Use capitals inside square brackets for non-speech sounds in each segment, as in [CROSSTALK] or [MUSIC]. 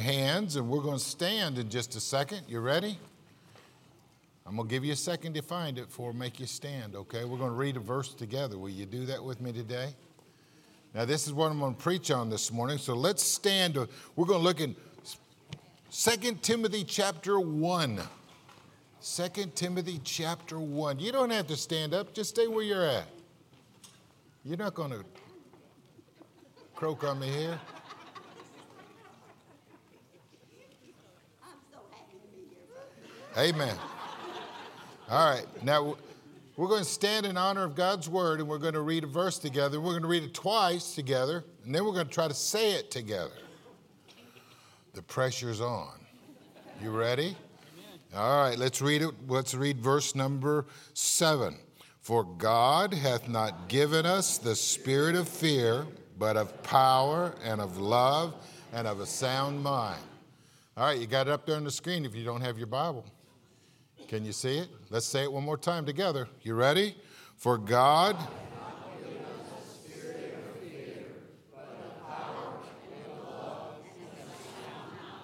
hands and we're going to stand in just a second. You ready? I'm going to give you a second to find it for make you stand, okay? We're going to read a verse together. Will you do that with me today? Now, this is what I'm going to preach on this morning. So let's stand. We're going to look in 2 Timothy chapter 1. 2 Timothy chapter 1. You don't have to stand up, just stay where you're at. You're not going to croak on me here. Amen. All right. Now, we're going to stand in honor of God's word and we're going to read a verse together. We're going to read it twice together and then we're going to try to say it together. The pressure's on. You ready? All right, let's read it. Let's read verse number seven. For God hath not given us the spirit of fear, but of power and of love and of a sound mind. All right, you got it up there on the screen if you don't have your Bible. Can you see it? Let's say it one more time together. You ready? For God.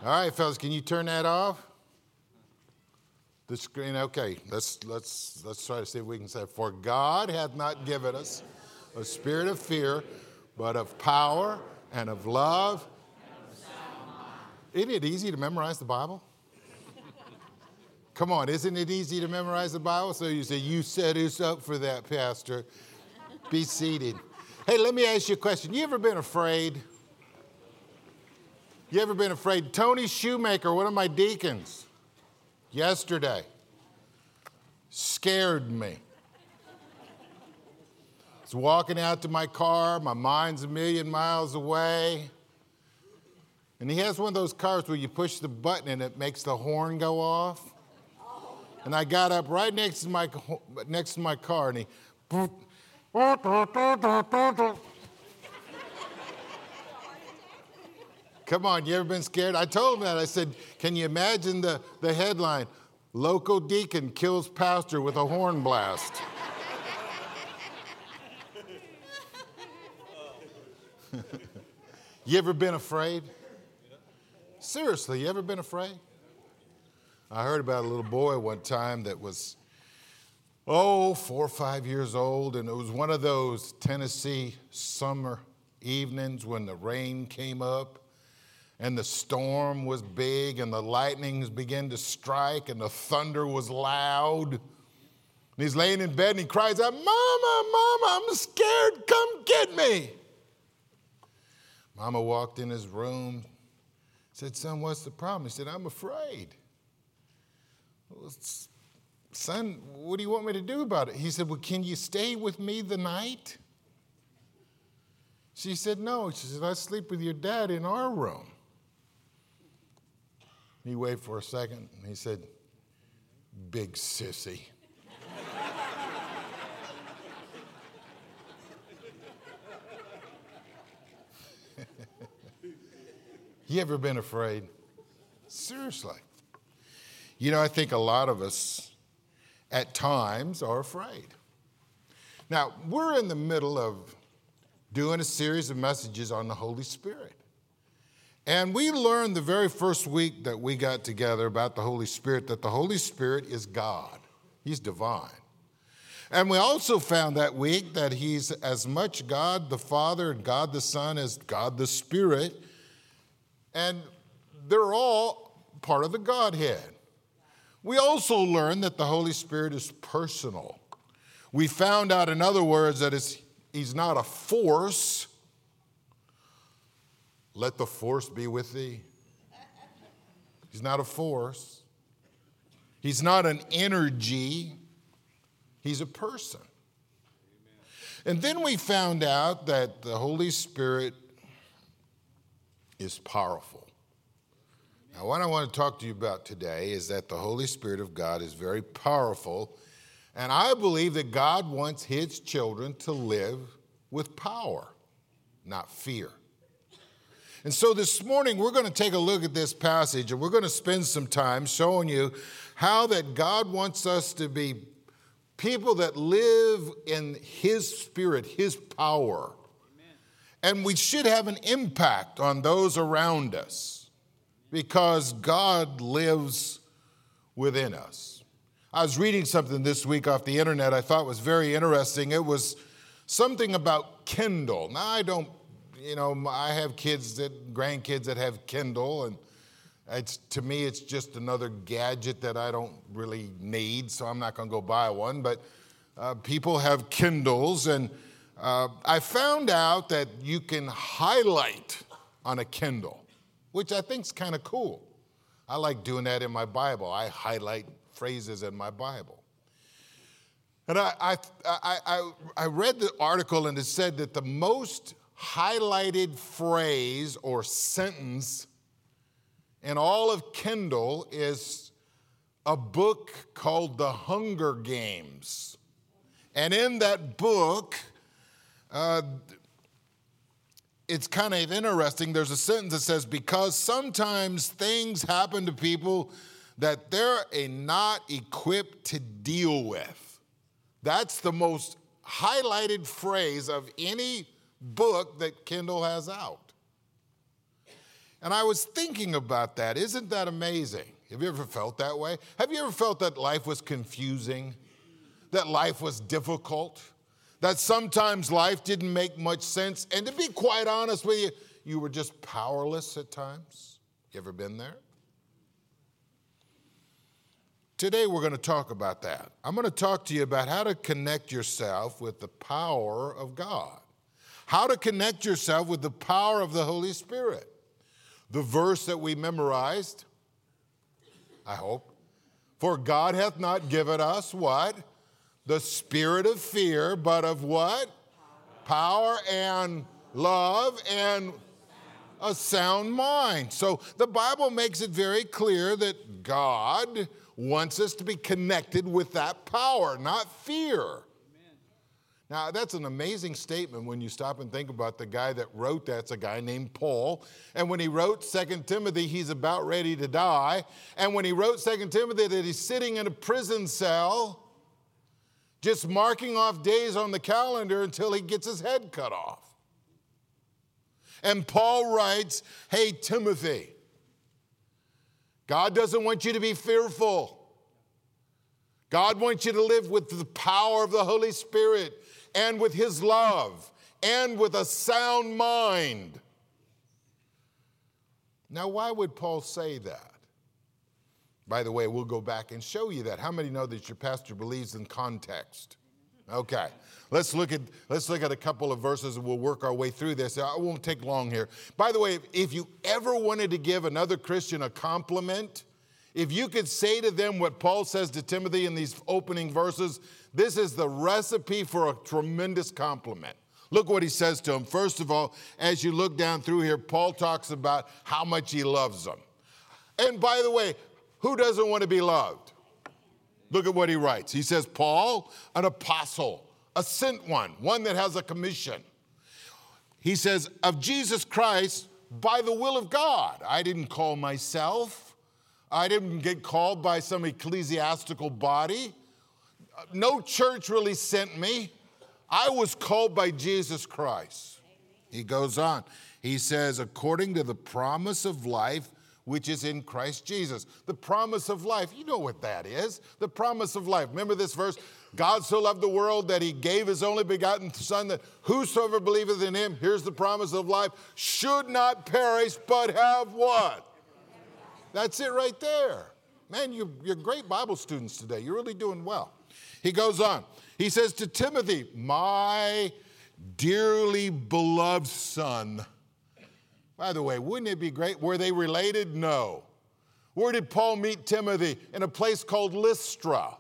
All right, fellas, can you turn that off? The screen, okay. Let's let's let's try to see if we can say, For God hath not given us a spirit of fear, but of power and of love. Isn't it easy to memorize the Bible? Come on, isn't it easy to memorize the Bible? So you say, You set us up for that, Pastor. Be seated. Hey, let me ask you a question. You ever been afraid? You ever been afraid? Tony Shoemaker, one of my deacons, yesterday, scared me. I was walking out to my car, my mind's a million miles away. And he has one of those cars where you push the button and it makes the horn go off. And I got up right next to my, next to my car and he. Come on, you ever been scared? I told him that. I said, Can you imagine the, the headline? Local deacon kills pastor with a horn blast. [LAUGHS] you ever been afraid? Seriously, you ever been afraid? I heard about a little boy one time that was, oh, four or five years old, and it was one of those Tennessee summer evenings when the rain came up and the storm was big and the lightnings began to strike and the thunder was loud. And he's laying in bed and he cries out, Mama, Mama, I'm scared, come get me. Mama walked in his room, said, Son, what's the problem? He said, I'm afraid. Son, what do you want me to do about it? He said, Well, can you stay with me the night? She said, No. She said, I sleep with your dad in our room. He waited for a second and he said, Big sissy. [LAUGHS] you ever been afraid? Seriously. You know, I think a lot of us at times are afraid. Now, we're in the middle of doing a series of messages on the Holy Spirit. And we learned the very first week that we got together about the Holy Spirit that the Holy Spirit is God, He's divine. And we also found that week that He's as much God the Father and God the Son as God the Spirit. And they're all part of the Godhead. We also learned that the Holy Spirit is personal. We found out, in other words, that He's not a force. Let the force be with thee. He's not a force. He's not an energy. He's a person. And then we found out that the Holy Spirit is powerful. Now, what I want to talk to you about today is that the Holy Spirit of God is very powerful, and I believe that God wants His children to live with power, not fear. And so this morning, we're going to take a look at this passage and we're going to spend some time showing you how that God wants us to be people that live in His Spirit, His power. Amen. And we should have an impact on those around us. Because God lives within us. I was reading something this week off the internet I thought was very interesting. It was something about Kindle. Now, I don't, you know, I have kids that, grandkids that have Kindle, and it's, to me, it's just another gadget that I don't really need, so I'm not going to go buy one. But uh, people have Kindles, and uh, I found out that you can highlight on a Kindle, which I think is kind of cool. I like doing that in my Bible. I highlight phrases in my Bible. And I, I, I, I, read the article and it said that the most highlighted phrase or sentence in all of Kindle is a book called The Hunger Games. And in that book, uh, it's kind of interesting. There's a sentence that says, Because sometimes things happen to people that they're not equipped to deal with. That's the most highlighted phrase of any book that Kindle has out. And I was thinking about that. Isn't that amazing? Have you ever felt that way? Have you ever felt that life was confusing? That life was difficult? That sometimes life didn't make much sense. And to be quite honest with you, you were just powerless at times. You ever been there? Today, we're going to talk about that. I'm going to talk to you about how to connect yourself with the power of God, how to connect yourself with the power of the Holy Spirit. The verse that we memorized, I hope, for God hath not given us what? The spirit of fear, but of what? Power and love and a sound mind. So the Bible makes it very clear that God wants us to be connected with that power, not fear. Now, that's an amazing statement when you stop and think about the guy that wrote that. It's a guy named Paul. And when he wrote Second Timothy, he's about ready to die. And when he wrote Second Timothy, that he's sitting in a prison cell just marking off days on the calendar until he gets his head cut off. And Paul writes, Hey, Timothy, God doesn't want you to be fearful. God wants you to live with the power of the Holy Spirit and with His love and with a sound mind. Now, why would Paul say that? By the way, we'll go back and show you that. How many know that your pastor believes in context? Okay. Let's look at let's look at a couple of verses and we'll work our way through this. I won't take long here. By the way, if you ever wanted to give another Christian a compliment, if you could say to them what Paul says to Timothy in these opening verses, this is the recipe for a tremendous compliment. Look what he says to him. First of all, as you look down through here, Paul talks about how much he loves them. And by the way, who doesn't want to be loved? Look at what he writes. He says, Paul, an apostle, a sent one, one that has a commission. He says, of Jesus Christ by the will of God. I didn't call myself, I didn't get called by some ecclesiastical body. No church really sent me. I was called by Jesus Christ. He goes on. He says, according to the promise of life which is in Christ Jesus. The promise of life, you know what that is. The promise of life. Remember this verse? God so loved the world that he gave his only begotten Son, that whosoever believeth in him, here's the promise of life, should not perish, but have what? That's it right there. Man, you, you're great Bible students today. You're really doing well. He goes on. He says to Timothy, My dearly beloved son, by the way, wouldn't it be great? Were they related? No. Where did Paul meet Timothy? In a place called Lystra.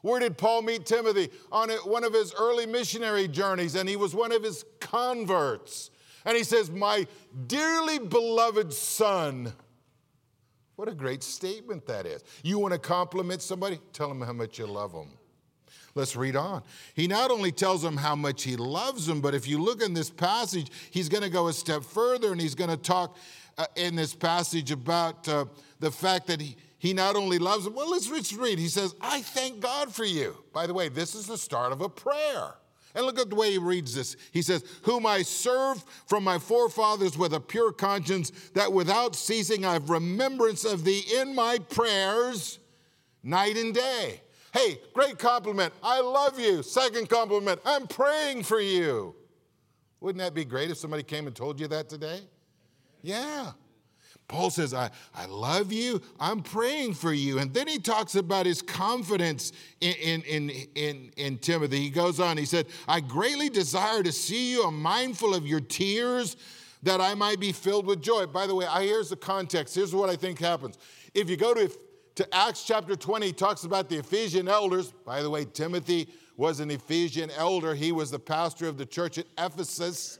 Where did Paul meet Timothy? On one of his early missionary journeys, and he was one of his converts. And he says, My dearly beloved son. What a great statement that is. You want to compliment somebody? Tell them how much you love them. Let's read on. He not only tells them how much he loves them, but if you look in this passage, he's going to go a step further and he's going to talk uh, in this passage about uh, the fact that he, he not only loves them. Well, let's, let's read. He says, I thank God for you. By the way, this is the start of a prayer. And look at the way he reads this. He says, Whom I serve from my forefathers with a pure conscience, that without ceasing I have remembrance of thee in my prayers night and day. Hey, great compliment. I love you. Second compliment. I'm praying for you. Wouldn't that be great if somebody came and told you that today? Yeah. Paul says, I, I love you, I'm praying for you. And then he talks about his confidence in, in, in, in, in Timothy. He goes on, he said, I greatly desire to see you, I'm mindful of your tears, that I might be filled with joy. By the way, here's the context. Here's what I think happens. If you go to, to Acts chapter 20, he talks about the Ephesian elders. By the way, Timothy was an Ephesian elder, he was the pastor of the church at Ephesus.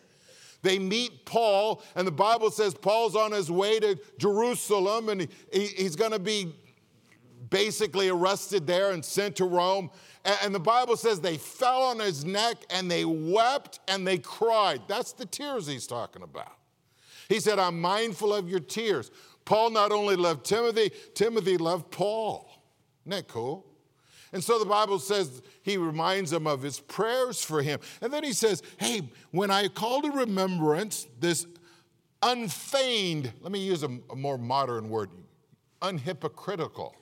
They meet Paul, and the Bible says Paul's on his way to Jerusalem, and he, he's going to be basically arrested there and sent to Rome. And the Bible says they fell on his neck and they wept and they cried. That's the tears he's talking about. He said, I'm mindful of your tears. Paul not only loved Timothy, Timothy loved Paul. Isn't that cool? And so the Bible says he reminds him of his prayers for him. And then he says, Hey, when I call to remembrance this unfeigned, let me use a, a more modern word, unhypocritical.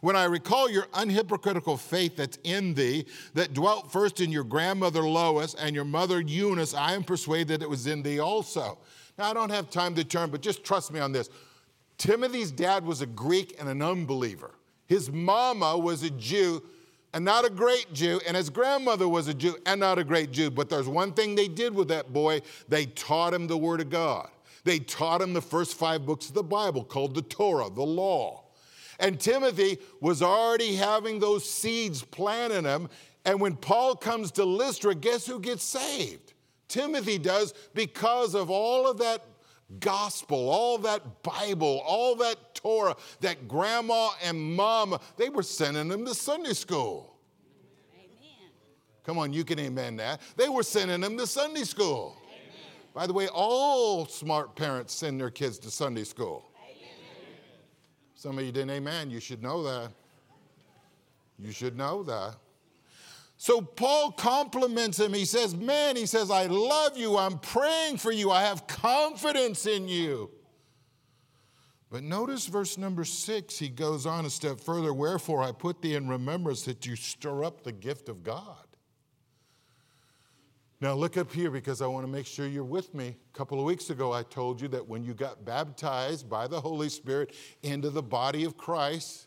When I recall your unhypocritical faith that's in thee, that dwelt first in your grandmother Lois and your mother Eunice, I am persuaded that it was in thee also. Now, I don't have time to turn, but just trust me on this. Timothy's dad was a Greek and an unbeliever. His mama was a Jew and not a great Jew, and his grandmother was a Jew and not a great Jew. But there's one thing they did with that boy they taught him the Word of God. They taught him the first five books of the Bible called the Torah, the law. And Timothy was already having those seeds planted in him. And when Paul comes to Lystra, guess who gets saved? Timothy does because of all of that gospel, all that Bible, all that Torah that grandma and mama, they were sending them to Sunday school. Amen. Come on, you can amen that. They were sending them to Sunday school. Amen. By the way, all smart parents send their kids to Sunday school. Amen. Some of you didn't amen. You should know that. You should know that. So Paul compliments him. He says, Man, he says, I love you. I'm praying for you. I have confidence in you. But notice verse number six, he goes on a step further. Wherefore I put thee in remembrance that you stir up the gift of God. Now look up here because I want to make sure you're with me. A couple of weeks ago, I told you that when you got baptized by the Holy Spirit into the body of Christ,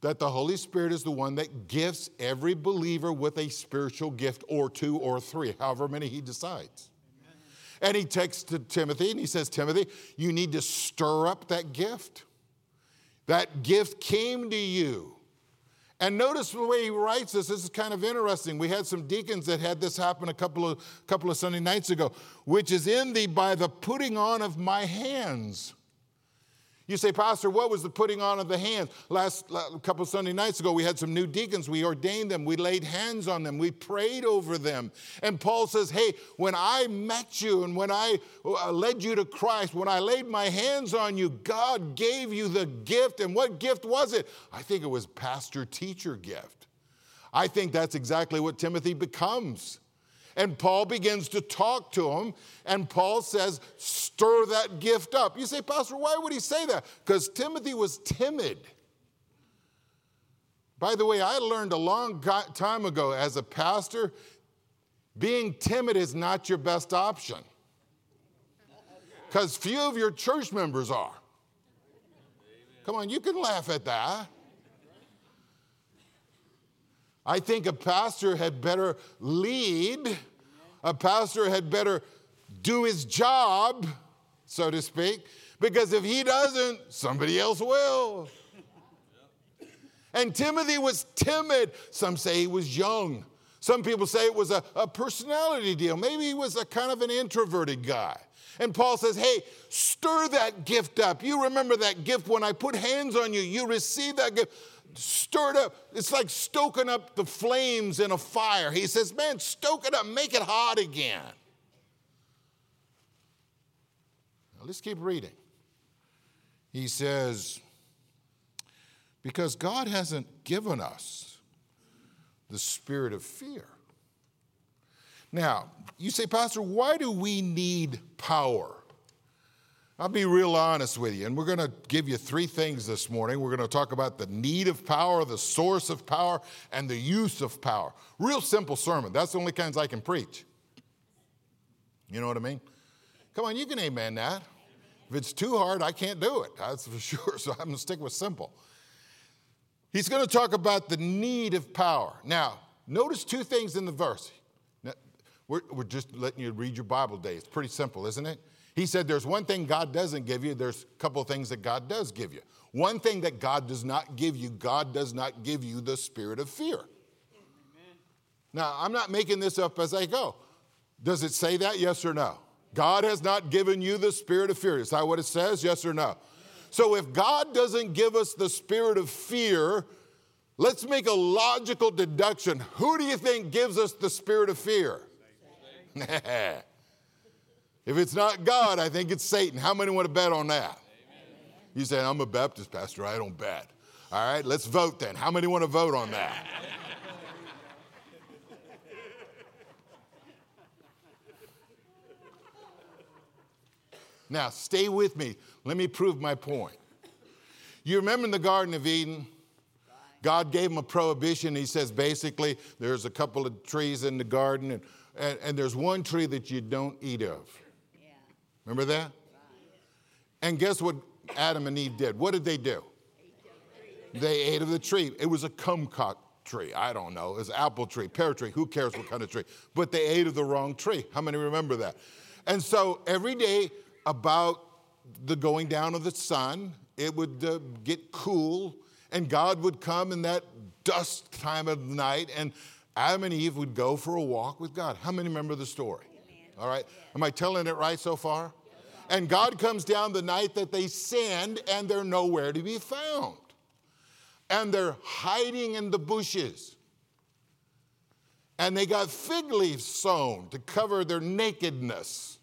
that the Holy Spirit is the one that gifts every believer with a spiritual gift or two or three, however many he decides. Amen. And he takes to Timothy and he says, Timothy, you need to stir up that gift. That gift came to you. And notice the way he writes this. This is kind of interesting. We had some deacons that had this happen a couple of, couple of Sunday nights ago, which is in thee by the putting on of my hands. You say, Pastor, what was the putting on of the hands? Last couple Sunday nights ago, we had some new deacons. We ordained them. We laid hands on them. We prayed over them. And Paul says, Hey, when I met you and when I uh, led you to Christ, when I laid my hands on you, God gave you the gift. And what gift was it? I think it was pastor teacher gift. I think that's exactly what Timothy becomes. And Paul begins to talk to him, and Paul says, Stir that gift up. You say, Pastor, why would he say that? Because Timothy was timid. By the way, I learned a long time ago as a pastor, being timid is not your best option. Because few of your church members are. Come on, you can laugh at that. I think a pastor had better lead, a pastor had better do his job, so to speak, because if he doesn't, somebody else will. And Timothy was timid. Some say he was young. Some people say it was a, a personality deal. Maybe he was a kind of an introverted guy. And Paul says, Hey, stir that gift up. You remember that gift when I put hands on you, you received that gift stirred up. It's like stoking up the flames in a fire. He says, Man, stoke it up, make it hot again. Now let's keep reading. He says, Because God hasn't given us the spirit of fear, Now, you say, Pastor, why do we need power? I'll be real honest with you, and we're going to give you three things this morning. We're going to talk about the need of power, the source of power, and the use of power. Real simple sermon. That's the only kinds I can preach. You know what I mean? Come on, you can amen that. If it's too hard, I can't do it. That's for [LAUGHS] sure. So I'm going to stick with simple. He's going to talk about the need of power. Now, notice two things in the verse. Now, we're, we're just letting you read your Bible today. It's pretty simple, isn't it? He said there's one thing God doesn't give you, there's a couple things that God does give you. One thing that God does not give you, God does not give you the spirit of fear. Amen. Now, I'm not making this up as I go. Does it say that? Yes or no? God has not given you the spirit of fear. Is that what it says? Yes or no? So if God doesn't give us the spirit of fear, let's make a logical deduction. Who do you think gives us the spirit of fear? [LAUGHS] if it's not God, I think it's Satan. How many want to bet on that? You say, I'm a Baptist pastor, I don't bet. All right, let's vote then. How many want to vote on that? Now, stay with me. Let me prove my point. You remember in the Garden of Eden? God gave him a prohibition. He says basically, there's a couple of trees in the garden, and, and, and there's one tree that you don't eat of. Remember that? And guess what Adam and Eve did? What did they do? They ate of the tree. It was a kumquat tree. I don't know. It was apple tree, pear tree. Who cares what kind of tree? But they ate of the wrong tree. How many remember that? And so every day about the going down of the sun. It would uh, get cool, and God would come in that dusk time of night, and Adam and Eve would go for a walk with God. How many remember the story? All right. Am I telling it right so far? And God comes down the night that they sinned, and they're nowhere to be found. And they're hiding in the bushes. And they got fig leaves sewn to cover their nakedness.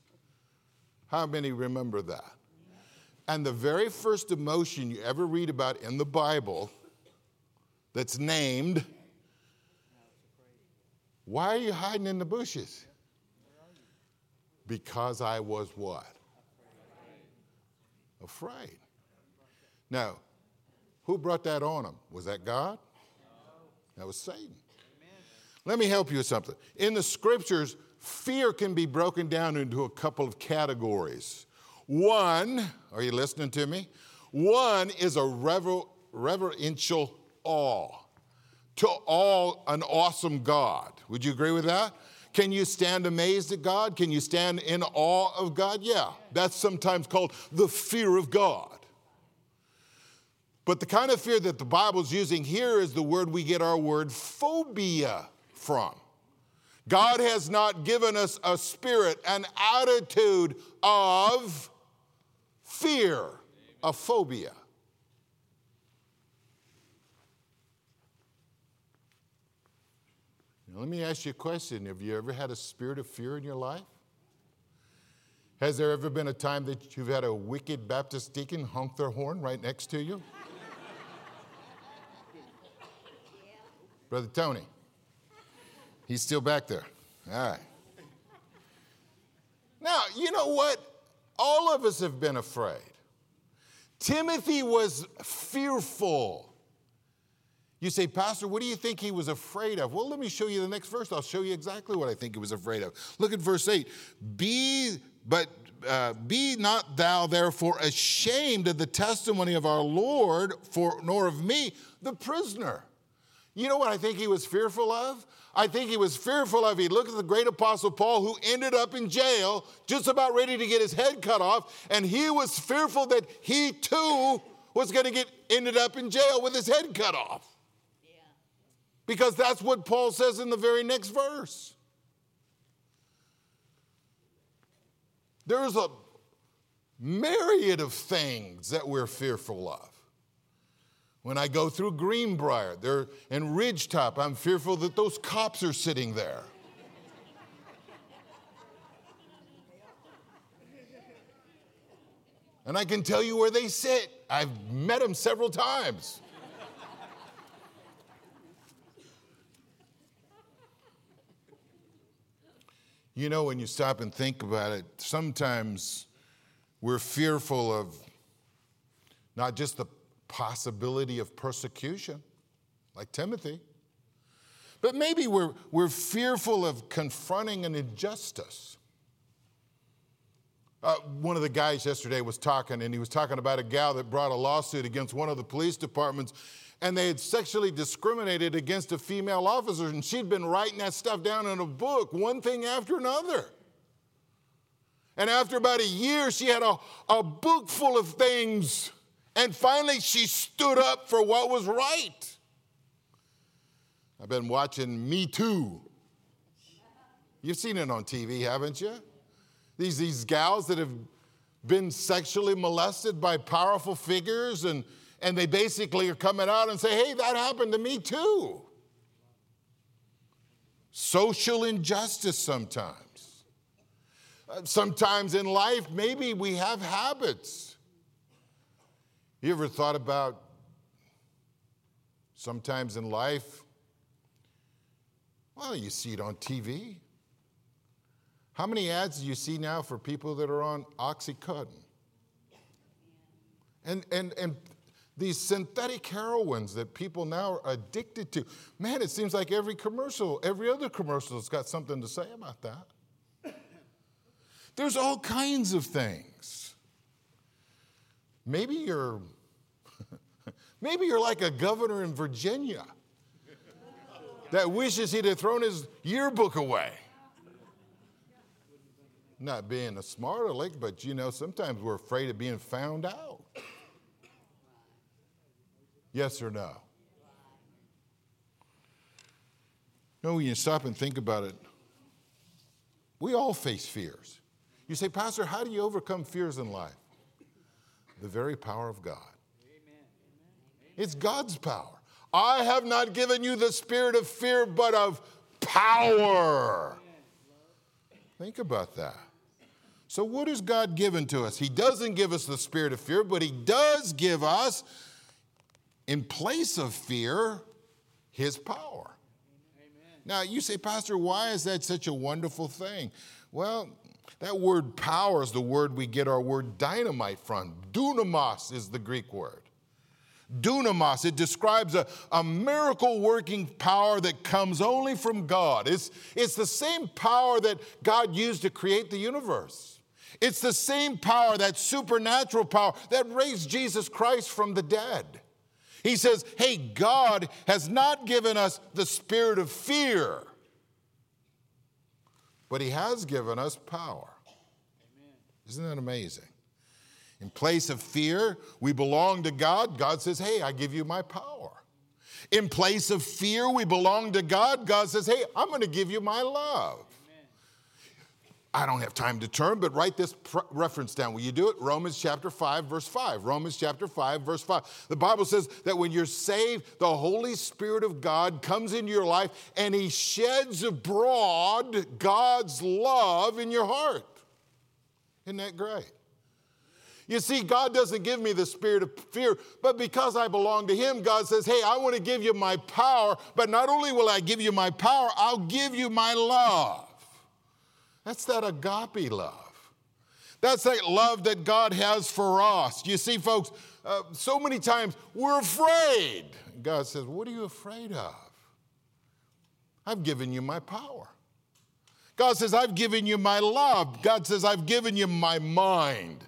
How many remember that? And the very first emotion you ever read about in the Bible that's named, why are you hiding in the bushes? Because I was what? Afraid. Now, who brought that on him? Was that God? That was Satan. Let me help you with something. In the scriptures, fear can be broken down into a couple of categories. One, are you listening to me? One is a rever- reverential awe to all an awesome God. Would you agree with that? Can you stand amazed at God? Can you stand in awe of God? Yeah, that's sometimes called the fear of God. But the kind of fear that the Bible's using here is the word we get our word phobia from. God has not given us a spirit, an attitude of fear, a phobia. Let me ask you a question. Have you ever had a spirit of fear in your life? Has there ever been a time that you've had a wicked Baptist deacon honk their horn right next to you? Brother Tony. He's still back there. All right. Now, you know what? All of us have been afraid. Timothy was fearful. You say, Pastor, what do you think he was afraid of? Well, let me show you the next verse. I'll show you exactly what I think he was afraid of. Look at verse 8. Be, but uh, be not thou therefore ashamed of the testimony of our Lord, for nor of me, the prisoner. You know what I think he was fearful of? I think he was fearful of. He looked at the great apostle Paul, who ended up in jail, just about ready to get his head cut off, and he was fearful that he too was going to get ended up in jail with his head cut off. Because that's what Paul says in the very next verse. There's a myriad of things that we're fearful of. When I go through Greenbrier there and Ridgetop, I'm fearful that those cops are sitting there. And I can tell you where they sit. I've met them several times. You know, when you stop and think about it, sometimes we're fearful of not just the possibility of persecution, like Timothy, but maybe we're, we're fearful of confronting an injustice. Uh, one of the guys yesterday was talking, and he was talking about a gal that brought a lawsuit against one of the police departments, and they had sexually discriminated against a female officer, and she'd been writing that stuff down in a book, one thing after another. And after about a year, she had a, a book full of things, and finally she stood up for what was right. I've been watching Me Too. You've seen it on TV, haven't you? These, these gals that have been sexually molested by powerful figures, and, and they basically are coming out and say, hey, that happened to me too. Social injustice sometimes. Uh, sometimes in life, maybe we have habits. You ever thought about sometimes in life, well, you see it on TV. How many ads do you see now for people that are on Oxycontin? And, and, and these synthetic heroines that people now are addicted to. Man, it seems like every commercial, every other commercial has got something to say about that. There's all kinds of things. Maybe you're [LAUGHS] maybe you're like a governor in Virginia that wishes he'd have thrown his yearbook away. Not being a smart aleck, but you know, sometimes we're afraid of being found out. Yes or no? No, when you stop and think about it, we all face fears. You say, Pastor, how do you overcome fears in life? The very power of God. Amen. It's God's power. I have not given you the spirit of fear, but of power. Think about that. So, what has God given to us? He doesn't give us the spirit of fear, but He does give us, in place of fear, His power. Amen. Now, you say, Pastor, why is that such a wonderful thing? Well, that word power is the word we get our word dynamite from. Dunamis is the Greek word. Dunamis, it describes a, a miracle working power that comes only from God. It's, it's the same power that God used to create the universe. It's the same power, that supernatural power that raised Jesus Christ from the dead. He says, Hey, God has not given us the spirit of fear, but He has given us power. Amen. Isn't that amazing? In place of fear, we belong to God. God says, Hey, I give you my power. In place of fear, we belong to God. God says, Hey, I'm going to give you my love. I don't have time to turn, but write this reference down. Will you do it? Romans chapter 5, verse 5. Romans chapter 5, verse 5. The Bible says that when you're saved, the Holy Spirit of God comes into your life and He sheds abroad God's love in your heart. Isn't that great? You see, God doesn't give me the spirit of fear, but because I belong to Him, God says, Hey, I want to give you my power, but not only will I give you my power, I'll give you my love. That's that agape love. That's that love that God has for us. You see, folks, uh, so many times we're afraid. God says, What are you afraid of? I've given you my power. God says, I've given you my love. God says, I've given you my mind.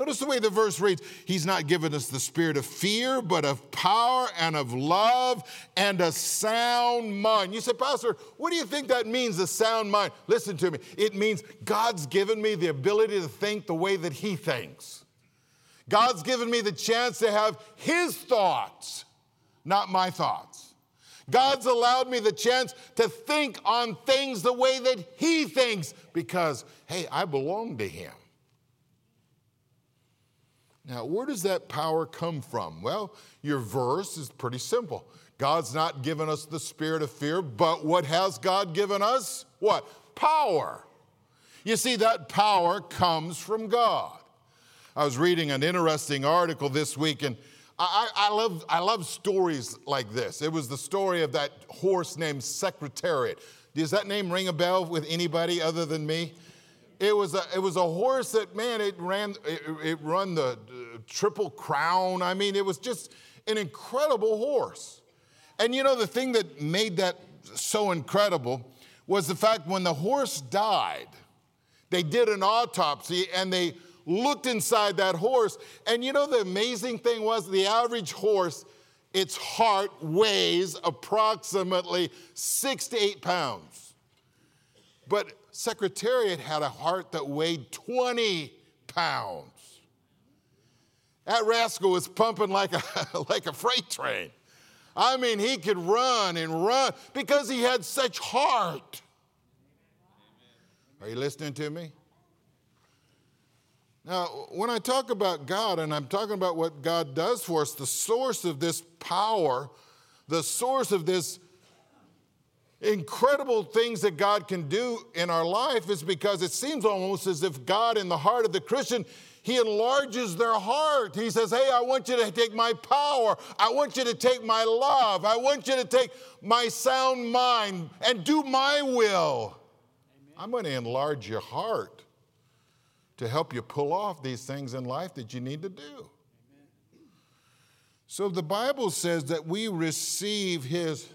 Notice the way the verse reads He's not given us the spirit of fear, but of power and of love and a sound mind. You say, Pastor, what do you think that means, a sound mind? Listen to me. It means God's given me the ability to think the way that He thinks. God's given me the chance to have His thoughts, not my thoughts. God's allowed me the chance to think on things the way that He thinks because, hey, I belong to Him. Now, where does that power come from? Well, your verse is pretty simple. God's not given us the spirit of fear, but what has God given us? What? Power. You see, that power comes from God. I was reading an interesting article this week, and I, I, love, I love stories like this. It was the story of that horse named Secretariat. Does that name ring a bell with anybody other than me? It was a, it was a horse that, man, it ran, it, it run the Triple Crown. I mean, it was just an incredible horse. And you know, the thing that made that so incredible was the fact when the horse died, they did an autopsy and they looked inside that horse. And you know, the amazing thing was the average horse, its heart weighs approximately six to eight pounds. But Secretariat had a heart that weighed 20 pounds. That rascal was pumping like a, [LAUGHS] like a freight train. I mean, he could run and run because he had such heart. Are you listening to me? Now, when I talk about God and I'm talking about what God does for us, the source of this power, the source of this incredible things that God can do in our life is because it seems almost as if God, in the heart of the Christian, he enlarges their heart. He says, Hey, I want you to take my power. I want you to take my love. I want you to take my sound mind and do my will. Amen. I'm going to enlarge your heart to help you pull off these things in life that you need to do. Amen. So the Bible says that we receive his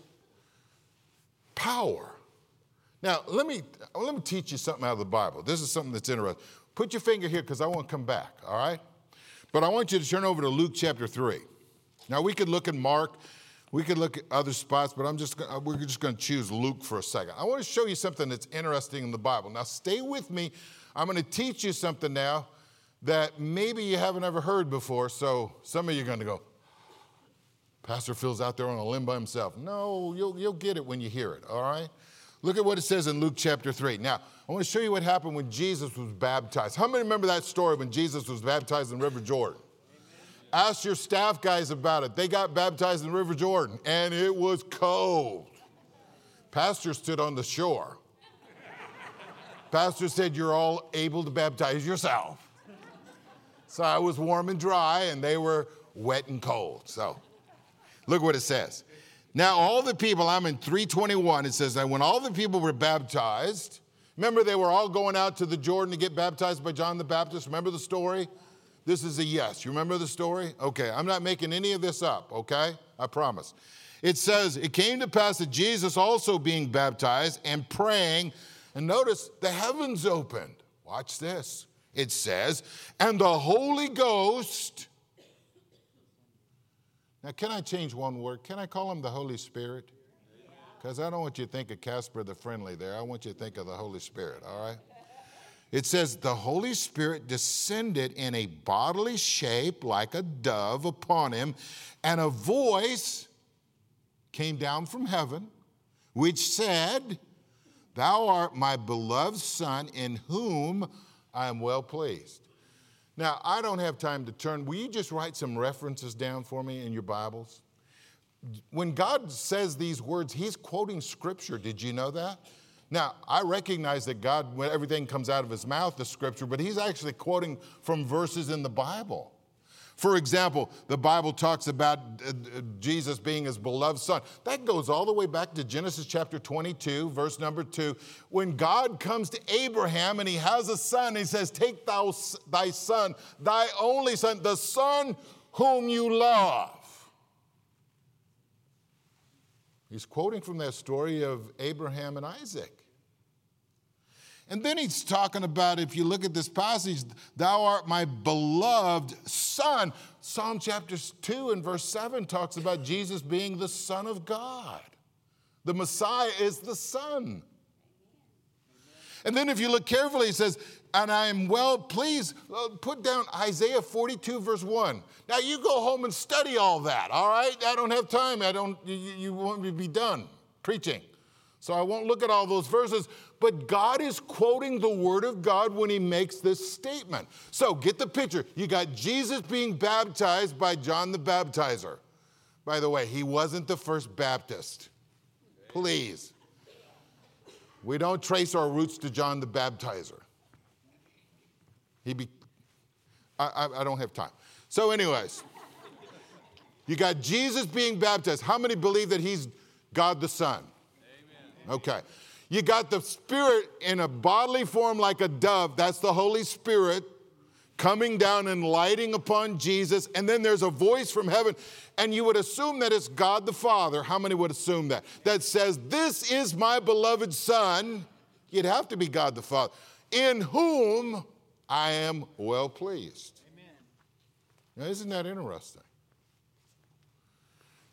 power. Now, let me, let me teach you something out of the Bible. This is something that's interesting. Put your finger here because I want to come back, all right? But I want you to turn over to Luke chapter 3. Now, we could look at Mark, we could look at other spots, but I'm just gonna, uh, we're just going to choose Luke for a second. I want to show you something that's interesting in the Bible. Now, stay with me. I'm going to teach you something now that maybe you haven't ever heard before. So some of you are going to go, Pastor Phil's out there on a limb by himself. No, you'll, you'll get it when you hear it, all right? Look at what it says in Luke chapter 3. Now, I want to show you what happened when Jesus was baptized. How many remember that story when Jesus was baptized in River Jordan? Ask your staff guys about it. They got baptized in River Jordan, and it was cold. Pastor stood on the shore. Pastor said, You're all able to baptize yourself. So I was warm and dry, and they were wet and cold. So Look what it says. Now, all the people, I'm in 321, it says that when all the people were baptized, remember they were all going out to the Jordan to get baptized by John the Baptist? Remember the story? This is a yes. You remember the story? Okay, I'm not making any of this up, okay? I promise. It says, It came to pass that Jesus also being baptized and praying, and notice the heavens opened. Watch this. It says, And the Holy Ghost now, can I change one word? Can I call him the Holy Spirit? Because I don't want you to think of Casper the Friendly there. I want you to think of the Holy Spirit, all right? It says, The Holy Spirit descended in a bodily shape like a dove upon him, and a voice came down from heaven, which said, Thou art my beloved Son, in whom I am well pleased. Now, I don't have time to turn. Will you just write some references down for me in your Bibles? When God says these words, He's quoting Scripture. Did you know that? Now, I recognize that God, when everything comes out of His mouth is Scripture, but He's actually quoting from verses in the Bible. For example, the Bible talks about uh, uh, Jesus being his beloved son. That goes all the way back to Genesis chapter 22, verse number 2. When God comes to Abraham and he has a son, he says, Take thou thy son, thy only son, the son whom you love. He's quoting from that story of Abraham and Isaac. And then he's talking about, if you look at this passage, thou art my beloved son. Psalm chapter 2 and verse 7 talks about Jesus being the Son of God. The Messiah is the Son. And then if you look carefully, he says, and I am well pleased. Put down Isaiah 42, verse 1. Now you go home and study all that, all right? I don't have time. I don't, you, you want me to be done preaching. So I won't look at all those verses, but God is quoting the Word of God when He makes this statement. So get the picture. You got Jesus being baptized by John the Baptizer. By the way, he wasn't the first Baptist. Please. We don't trace our roots to John the Baptizer. He be, I, I, I don't have time. So, anyways, you got Jesus being baptized. How many believe that he's God the Son? Okay. You got the Spirit in a bodily form like a dove. That's the Holy Spirit coming down and lighting upon Jesus. And then there's a voice from heaven. And you would assume that it's God the Father. How many would assume that? That says, This is my beloved Son. You'd have to be God the Father, in whom I am well pleased. Amen. Now, isn't that interesting?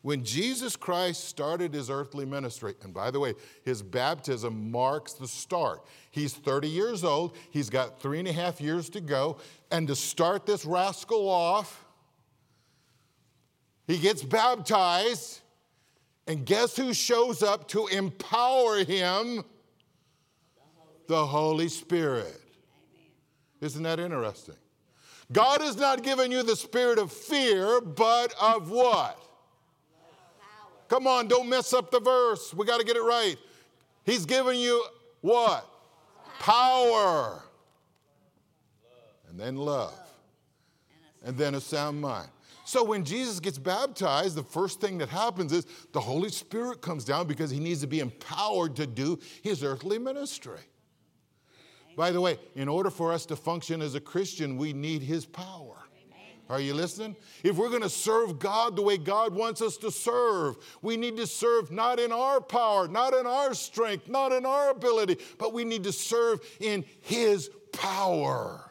When Jesus Christ started his earthly ministry, and by the way, his baptism marks the start. He's 30 years old, he's got three and a half years to go, and to start this rascal off, he gets baptized, and guess who shows up to empower him? The Holy Spirit. Isn't that interesting? God has not given you the spirit of fear, but of what? Come on, don't mess up the verse. We got to get it right. He's giving you what? Power. And then love. And then a sound mind. So when Jesus gets baptized, the first thing that happens is the Holy Spirit comes down because he needs to be empowered to do his earthly ministry. By the way, in order for us to function as a Christian, we need his power. Are you listening? If we're going to serve God the way God wants us to serve, we need to serve not in our power, not in our strength, not in our ability, but we need to serve in His power.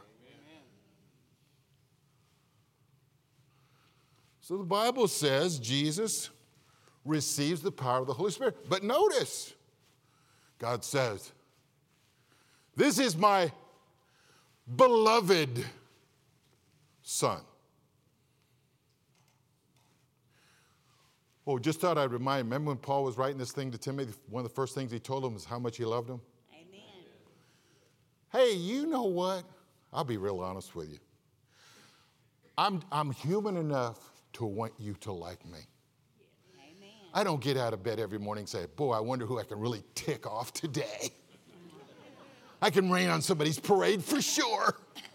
So the Bible says Jesus receives the power of the Holy Spirit. But notice, God says, This is my beloved Son. Oh, just thought I'd remind. Remember when Paul was writing this thing to Timothy? One of the first things he told him was how much he loved him. Amen. Hey, you know what? I'll be real honest with you. I'm, I'm human enough to want you to like me. Amen. I don't get out of bed every morning and say, Boy, I wonder who I can really tick off today. [LAUGHS] I can rain on somebody's parade for sure. [LAUGHS]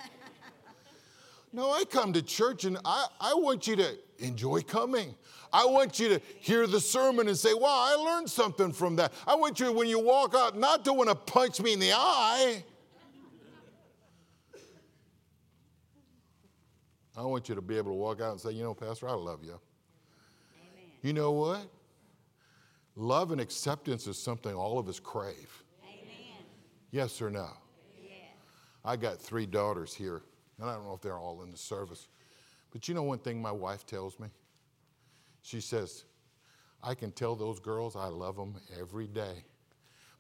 no, I come to church and I, I want you to enjoy coming. I want you to hear the sermon and say, Wow, I learned something from that. I want you, when you walk out, not to want to punch me in the eye. I want you to be able to walk out and say, You know, Pastor, I love you. Amen. You know what? Love and acceptance is something all of us crave. Amen. Yes or no? Yeah. I got three daughters here, and I don't know if they're all in the service. But you know one thing my wife tells me? She says, I can tell those girls I love them every day.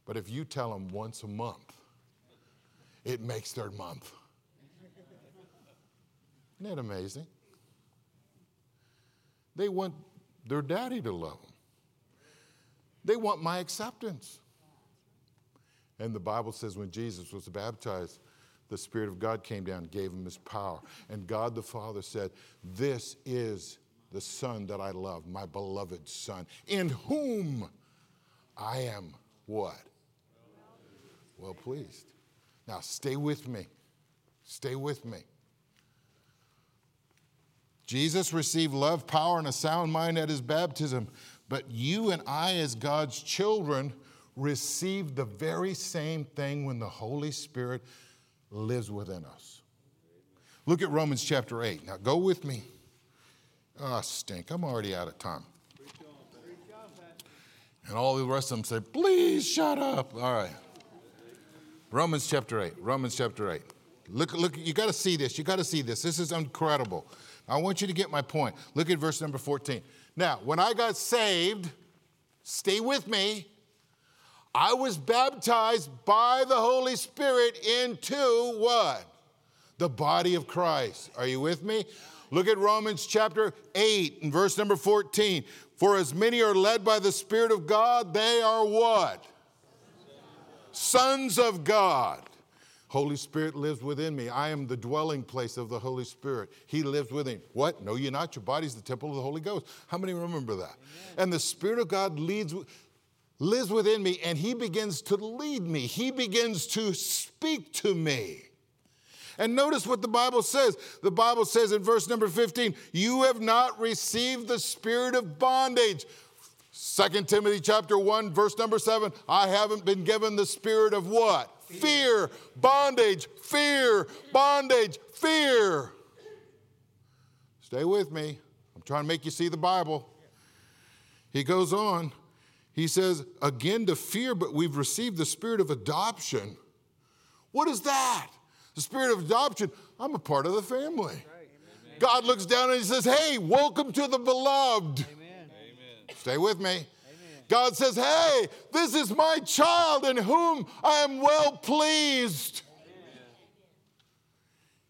But if you tell them once a month, it makes their month. [LAUGHS] Isn't that amazing? They want their daddy to love them. They want my acceptance. And the Bible says when Jesus was baptized, the Spirit of God came down gave him his power. And God the Father said, This is the Son that I love, my beloved Son, in whom I am what? Well pleased. Now stay with me. Stay with me. Jesus received love, power, and a sound mind at his baptism, but you and I, as God's children, receive the very same thing when the Holy Spirit lives within us. Look at Romans chapter 8. Now go with me. Ah, oh, stink. I'm already out of time. And all the rest of them say, please shut up. All right. Romans chapter 8. Romans chapter 8. Look, look, you got to see this. You got to see this. This is incredible. I want you to get my point. Look at verse number 14. Now, when I got saved, stay with me. I was baptized by the Holy Spirit into what? The body of Christ. Are you with me? Look at Romans chapter 8 and verse number 14. For as many are led by the Spirit of God, they are what? Sons of God. Holy Spirit lives within me. I am the dwelling place of the Holy Spirit. He lives within. What? No, you're not. Your body's the temple of the Holy Ghost. How many remember that? Amen. And the Spirit of God leads, lives within me, and He begins to lead me. He begins to speak to me. And notice what the Bible says. The Bible says in verse number 15, You have not received the spirit of bondage. 2 Timothy chapter 1, verse number 7 I haven't been given the spirit of what? Fear, fear bondage, fear, bondage, fear. Stay with me. I'm trying to make you see the Bible. He goes on. He says, again to fear, but we've received the spirit of adoption. What is that? The spirit of adoption. I'm a part of the family. Right. God looks down and he says, Hey, welcome to the beloved. Amen. Stay with me. Amen. God says, Hey, this is my child in whom I am well pleased. Amen.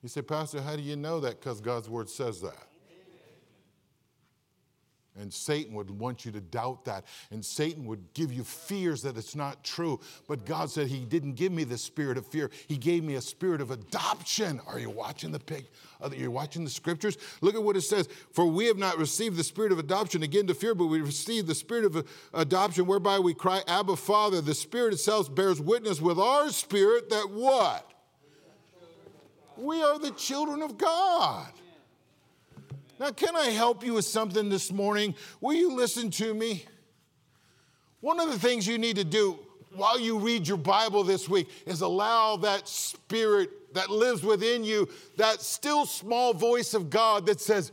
You say, Pastor, how do you know that? Because God's word says that. And Satan would want you to doubt that. And Satan would give you fears that it's not true. But God said He didn't give me the spirit of fear. He gave me a spirit of adoption. Are you watching the pig? You're watching the scriptures? Look at what it says. For we have not received the spirit of adoption again to fear, but we received the spirit of adoption whereby we cry, Abba, Father. The spirit itself bears witness with our spirit that what? We are the children of God. Now, can I help you with something this morning? Will you listen to me? One of the things you need to do while you read your Bible this week is allow that spirit that lives within you, that still small voice of God that says,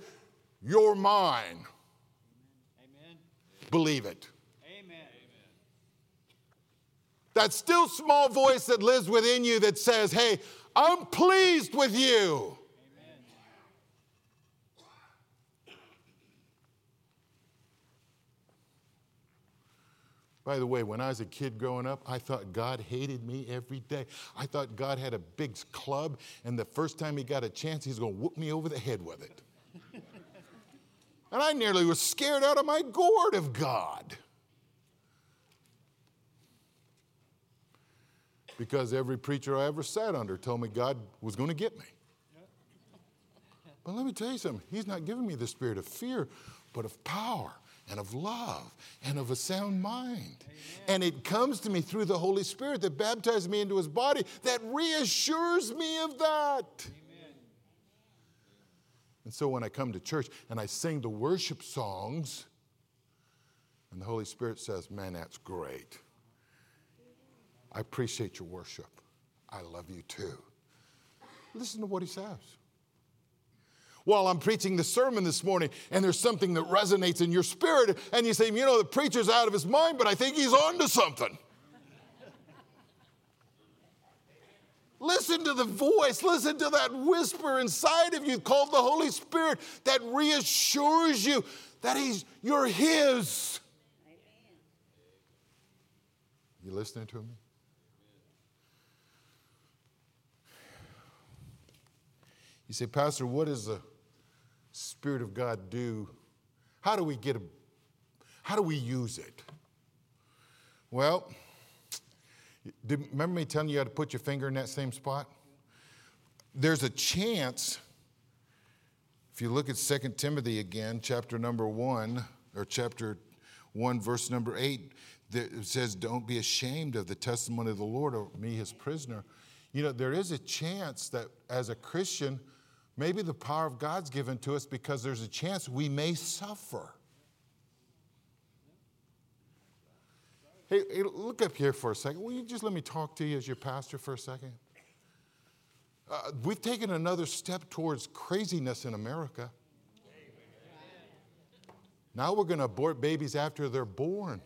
You're mine. Amen. Believe it. Amen. That still small voice that lives within you that says, Hey, I'm pleased with you. By the way, when I was a kid growing up, I thought God hated me every day. I thought God had a big club, and the first time he got a chance, he's going to whoop me over the head with it. [LAUGHS] and I nearly was scared out of my gourd of God. Because every preacher I ever sat under told me God was going to get me. But let me tell you something, He's not giving me the spirit of fear, but of power and of love and of a sound mind. Amen. And it comes to me through the Holy Spirit that baptizes me into his body that reassures me of that. Amen. And so when I come to church and I sing the worship songs, and the Holy Spirit says, Man, that's great. I appreciate your worship. I love you too. Listen to what he says while I'm preaching the sermon this morning and there's something that resonates in your spirit and you say, you know, the preacher's out of his mind, but I think he's on to something. Listen to the voice, listen to that whisper inside of you called the Holy Spirit that reassures you that he's you're his. You listening to me? You say, Pastor, what is the Spirit of God do? How do we get a, how do we use it? Well, remember me telling you how to put your finger in that same spot? There's a chance, if you look at 2 Timothy again, chapter number 1, or chapter 1, verse number 8, it says, Don't be ashamed of the testimony of the Lord, or me, his prisoner. You know, there is a chance that as a Christian, Maybe the power of God's given to us because there's a chance we may suffer. Hey, hey, look up here for a second. Will you just let me talk to you as your pastor for a second? Uh, we've taken another step towards craziness in America. Now we're going to abort babies after they're born.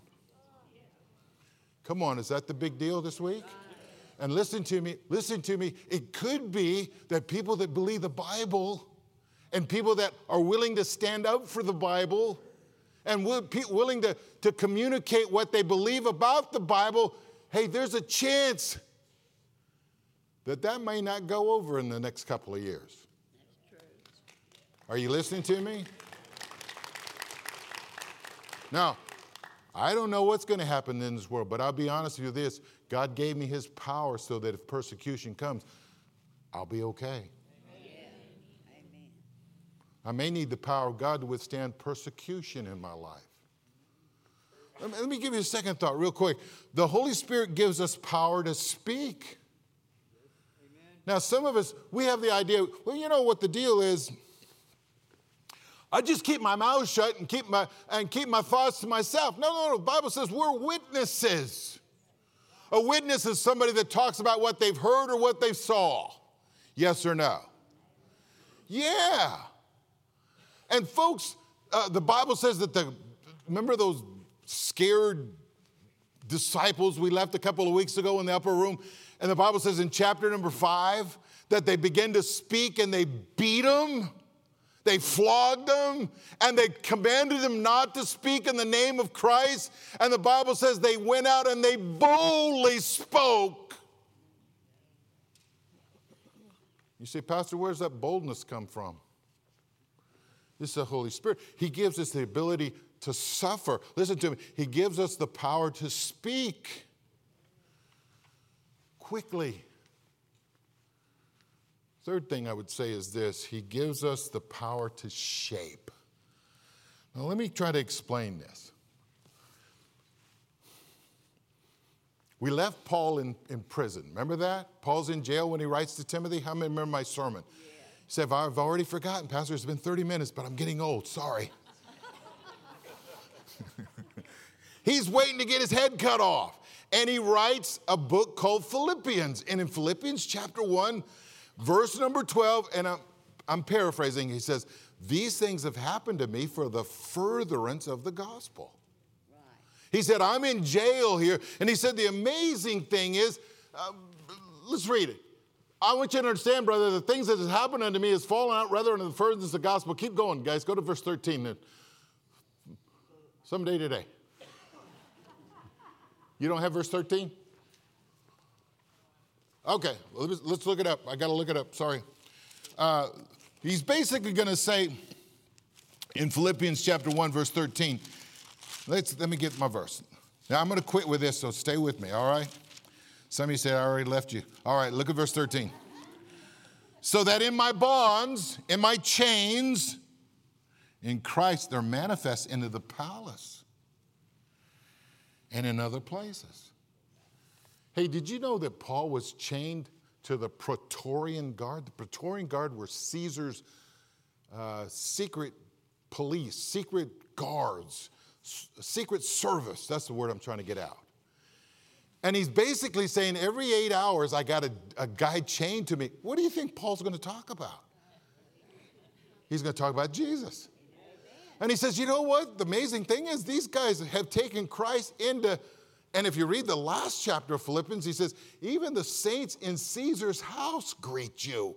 Come on, is that the big deal this week? And listen to me, listen to me. It could be that people that believe the Bible and people that are willing to stand up for the Bible and willing to, to communicate what they believe about the Bible, hey, there's a chance that that may not go over in the next couple of years. Are you listening to me? Now, I don't know what's going to happen in this world, but I'll be honest with you this God gave me his power so that if persecution comes, I'll be okay. Amen. I may need the power of God to withstand persecution in my life. Let me give you a second thought, real quick. The Holy Spirit gives us power to speak. Now, some of us, we have the idea, well, you know what the deal is? I just keep my mouth shut and keep my and keep my thoughts to myself. No, no, no. The Bible says we're witnesses. A witness is somebody that talks about what they've heard or what they saw. Yes or no? Yeah. And folks, uh, the Bible says that the remember those scared disciples we left a couple of weeks ago in the upper room, and the Bible says in chapter number five that they begin to speak and they beat them. They flogged them and they commanded them not to speak in the name of Christ. And the Bible says they went out and they boldly spoke. You say, Pastor, where's that boldness come from? This is the Holy Spirit. He gives us the ability to suffer. Listen to me. He gives us the power to speak quickly. Third thing I would say is this He gives us the power to shape. Now, let me try to explain this. We left Paul in, in prison. Remember that? Paul's in jail when he writes to Timothy. How many remember my sermon? Yeah. He said, I've already forgotten, Pastor. It's been 30 minutes, but I'm getting old. Sorry. [LAUGHS] He's waiting to get his head cut off. And he writes a book called Philippians. And in Philippians chapter 1, Verse number 12, and I'm, I'm paraphrasing, he says, These things have happened to me for the furtherance of the gospel. Right. He said, I'm in jail here. And he said, The amazing thing is, uh, let's read it. I want you to understand, brother, the things that has happened unto me has fallen out rather than the furtherance of the gospel. Keep going, guys. Go to verse 13. Someday today. You don't have verse 13? Okay, let's look it up. I got to look it up. Sorry. Uh, he's basically going to say in Philippians chapter 1, verse 13, let's, let me get my verse. Now, I'm going to quit with this, so stay with me, all right? Some of you said I already left you. All right, look at verse 13. So that in my bonds, in my chains, in Christ, they're manifest into the palace and in other places. Hey, did you know that Paul was chained to the Praetorian Guard? The Praetorian Guard were Caesar's uh, secret police, secret guards, secret service. That's the word I'm trying to get out. And he's basically saying every eight hours, I got a, a guy chained to me. What do you think Paul's going to talk about? He's going to talk about Jesus. And he says, you know what? The amazing thing is, these guys have taken Christ into and if you read the last chapter of Philippians, he says, even the saints in Caesar's house greet you.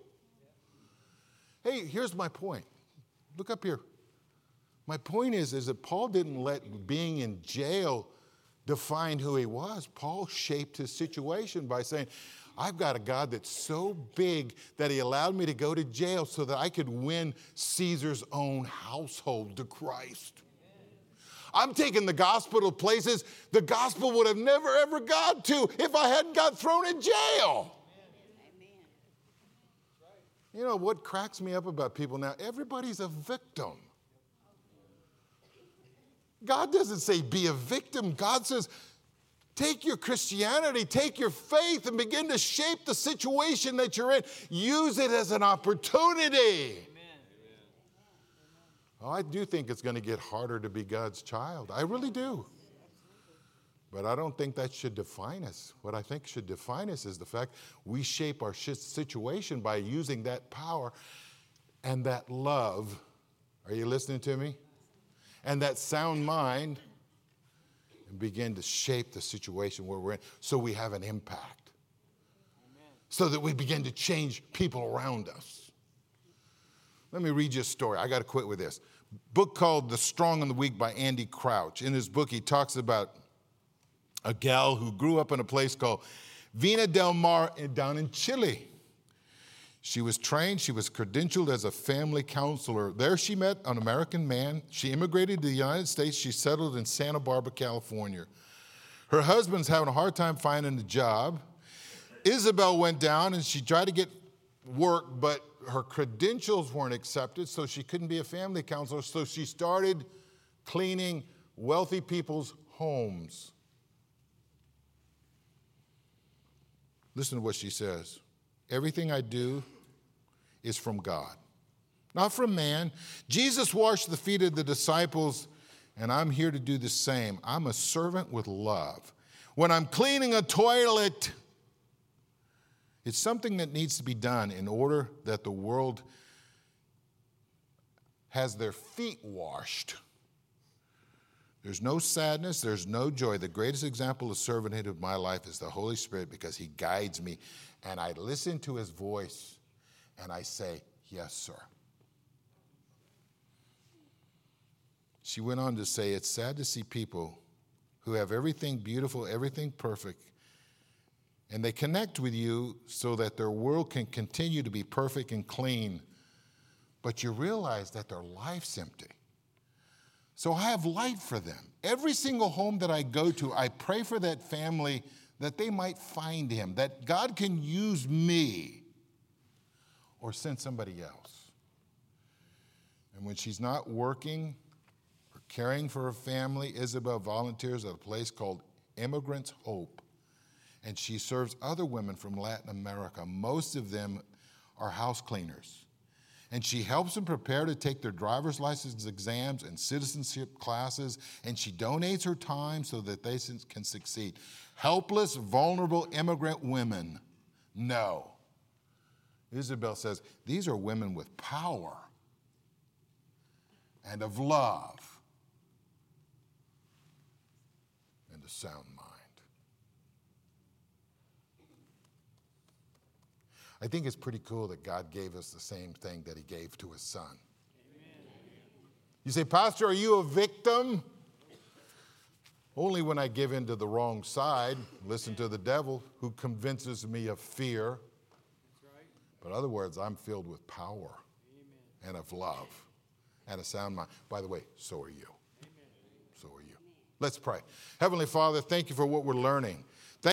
Hey, here's my point. Look up here. My point is, is that Paul didn't let being in jail define who he was. Paul shaped his situation by saying, I've got a God that's so big that he allowed me to go to jail so that I could win Caesar's own household to Christ. I'm taking the gospel to places the gospel would have never ever got to if I hadn't got thrown in jail. You know what cracks me up about people now? Everybody's a victim. God doesn't say be a victim. God says take your Christianity, take your faith, and begin to shape the situation that you're in. Use it as an opportunity. Well, I do think it's going to get harder to be God's child. I really do. But I don't think that should define us. What I think should define us is the fact we shape our situation by using that power and that love. Are you listening to me? And that sound mind and begin to shape the situation where we're in so we have an impact. Amen. So that we begin to change people around us. Let me read you a story. I got to quit with this. Book called The Strong and the Weak by Andy Crouch. In his book, he talks about a gal who grew up in a place called Vina del Mar eh, down in Chile. She was trained, she was credentialed as a family counselor. There she met an American man. She immigrated to the United States. She settled in Santa Barbara, California. Her husband's having a hard time finding a job. Isabel went down and she tried to get work, but her credentials weren't accepted, so she couldn't be a family counselor. So she started cleaning wealthy people's homes. Listen to what she says Everything I do is from God. not from man. Jesus washed the feet of the disciples, and I'm here to do the same. I'm a servant with love. When I'm cleaning a toilet, it's something that needs to be done in order that the world has their feet washed. There's no sadness, there's no joy. The greatest example of servanthood of my life is the Holy Spirit because He guides me. And I listen to His voice and I say, Yes, sir. She went on to say, It's sad to see people who have everything beautiful, everything perfect, and they connect with you so that their world can continue to be perfect and clean, but you realize that their life's empty. So I have light for them. Every single home that I go to, I pray for that family that they might find him, that God can use me or send somebody else. And when she's not working or caring for her family, Isabel volunteers at a place called Immigrants Hope. And she serves other women from Latin America. Most of them are house cleaners and she helps them prepare to take their driver's license exams and citizenship classes, and she donates her time so that they can succeed. Helpless, vulnerable immigrant women. No. Isabel says these are women with power and of love and a sound mind. I think it's pretty cool that God gave us the same thing that He gave to His Son. Amen. You say, Pastor, are you a victim? Only when I give in to the wrong side, listen to the devil who convinces me of fear. Right. But other words, I'm filled with power Amen. and of love and a sound mind. By the way, so are you. Amen. So are you. Let's pray. Heavenly Father, thank you for what we're learning.